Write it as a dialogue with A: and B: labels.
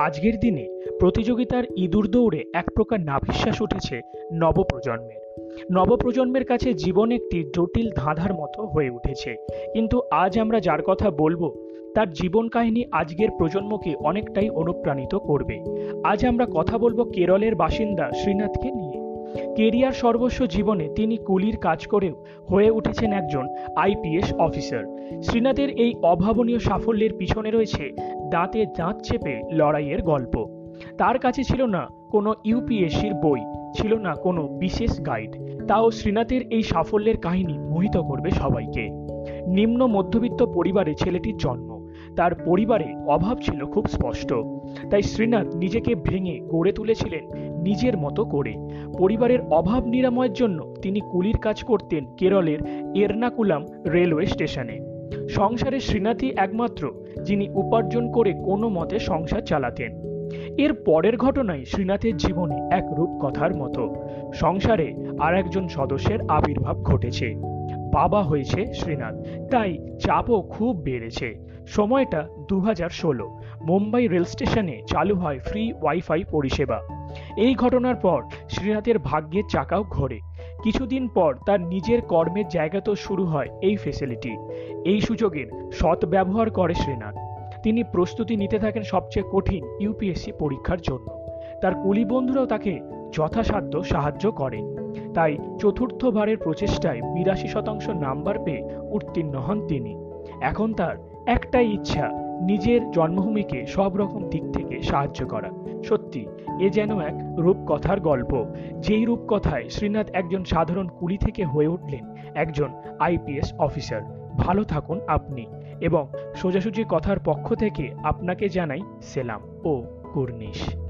A: আজকের দিনে প্রতিযোগিতার ইঁদুর দৌড়ে এক প্রকার নাভিশ্বাস উঠেছে নবপ্রজন্মের। নবপ্রজন্মের কাছে জীবন একটি জটিল ধাঁধার মতো হয়ে উঠেছে। কিন্তু আজ আমরা যার কথা বলব, তার জীবন কাহিনী আজকের প্রজন্মকে অনেকটাই অনুপ্রাণিত করবে। আজ আমরা কথা বলব কেরলের বাসিন্দা শ্রীনাথকে নিয়ে। কেরিয়ার সর্বস্ব জীবনে তিনি কুলির কাজ করেও হয়ে উঠেছেন একজন আইপিএস অফিসার। শ্রীনাথের এই অভাবনীয় সাফল্যের পিছনে রয়েছে দাঁতে দাঁত চেপে লড়াইয়ের গল্প। তার কাছে ছিল না কোনো ইউপিএসসির বই, ছিল না কোনো বিশেষ গাইড। তাও শ্রীনাথের এই সাফল্যের কাহিনী মোহিত করবে সবাইকে। নিম্ন মধ্যবিত্ত পরিবারে ছেলেটির জন্ম। তার পরিবারে অভাব ছিল খুব স্পষ্ট। তাই শ্রীনাথ নিজেকে ভেঙে গড়ে তুলেছিলেন নিজের মতো করে। পরিবারের অভাব নিরাময়ের জন্য তিনি কুলির কাজ করতেন কেরলের এর্নাকুলাম রেলওয়ে স্টেশনে। সংসারে শ্রীনাথই একমাত্র যিনি উপার্জন করে কোনো মতে সংসার চালাতেন। এর পরের ঘটনায় শ্রীনাথের জীবনে এক রূপকথার মতো। সংসারে আর একজন সদস্যের আবির্ভাব ঘটেছে। বাবা হয়েছে শ্রীনাথ, তাই চাপও খুব বেড়েছে। সময়টা দু ষোলো। মুম্বাই রেল স্টেশনে চালু হয় ফ্রি ওয়াইফাই পরিষেবা। এই ঘটনার পর শ্রীনাথের ভাগ্যের চাকাও ঘোরে। কিছুদিন পর তার নিজের কর্মের জায়গাতেও শুরু হয় এই ফেসিলিটি এই সুযোগের সৎ ব্যবহার করে শ্রীনাথ। তিনি প্রস্তুতি নিতে থাকেন সবচেয়ে কঠিন ইউপিএসসি পরীক্ষার জন্য। তার কুলি বন্ধুরাও তাকে যথাসাধ্য সাহায্য করে। তাই চতুর্থবারের প্রচেষ্টায় বিরাশি শতাংশ নাম্বার পেয়ে উত্তীর্ণ হন তিনি। এখন তার একটাই ইচ্ছা নিজের জন্মভূমিকে সব রকম দিক থেকে সাহায্য করা। সত্যি, এ যেন এক রূপকথার গল্প। যেই রূপকথায় শ্রীনাথ একজন সাধারণ কুলি থেকে হয়ে উঠলেন, একজন আইপিএস অফিসার। ভালো থাকুন আপনি এবং সোজাসুজি কথার পক্ষ থেকে আপনাকে জানাই সেলাম ও কুর্নিশ।